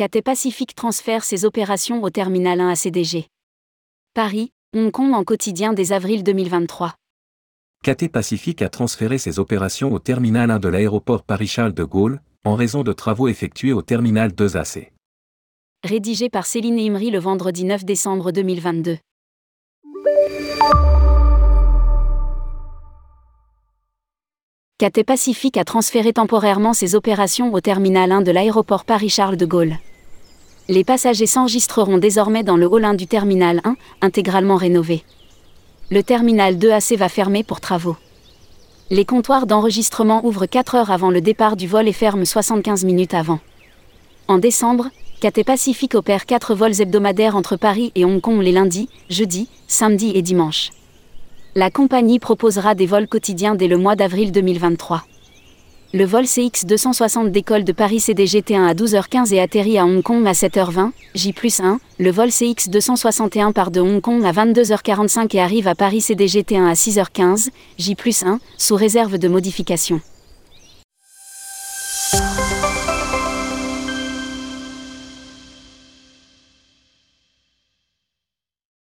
Cathay Pacific transfère ses opérations au terminal 1 à CDG. Paris, Hong Kong en quotidien dès avril 2023. Cathay Pacific a transféré ses opérations au terminal 1 de l'aéroport Paris-Charles de Gaulle, en raison de travaux effectués au terminal 2AC. Rédigé par Céline Imri le vendredi 9 décembre 2022. Cathay Pacific a transféré temporairement ses opérations au terminal 1 de l'aéroport Paris-Charles de Gaulle. Les passagers s'enregistreront désormais dans le hall 1 du terminal 1, intégralement rénové. Le terminal 2AC va fermer pour travaux. Les comptoirs d'enregistrement ouvrent 4 heures avant le départ du vol et ferment 75 minutes avant. En décembre, Cathay Pacific opère 4 vols hebdomadaires entre Paris et Hong Kong les lundis, jeudis, samedis et dimanches. La compagnie proposera des vols quotidiens dès le mois d'avril 2023. Le vol CX260 décolle de Paris CDGT1 à 12h15 et atterrit à Hong Kong à 7h20, J1. Le vol CX261 part de Hong Kong à 22h45 et arrive à Paris CDGT1 à 6h15, J1, sous réserve de modification.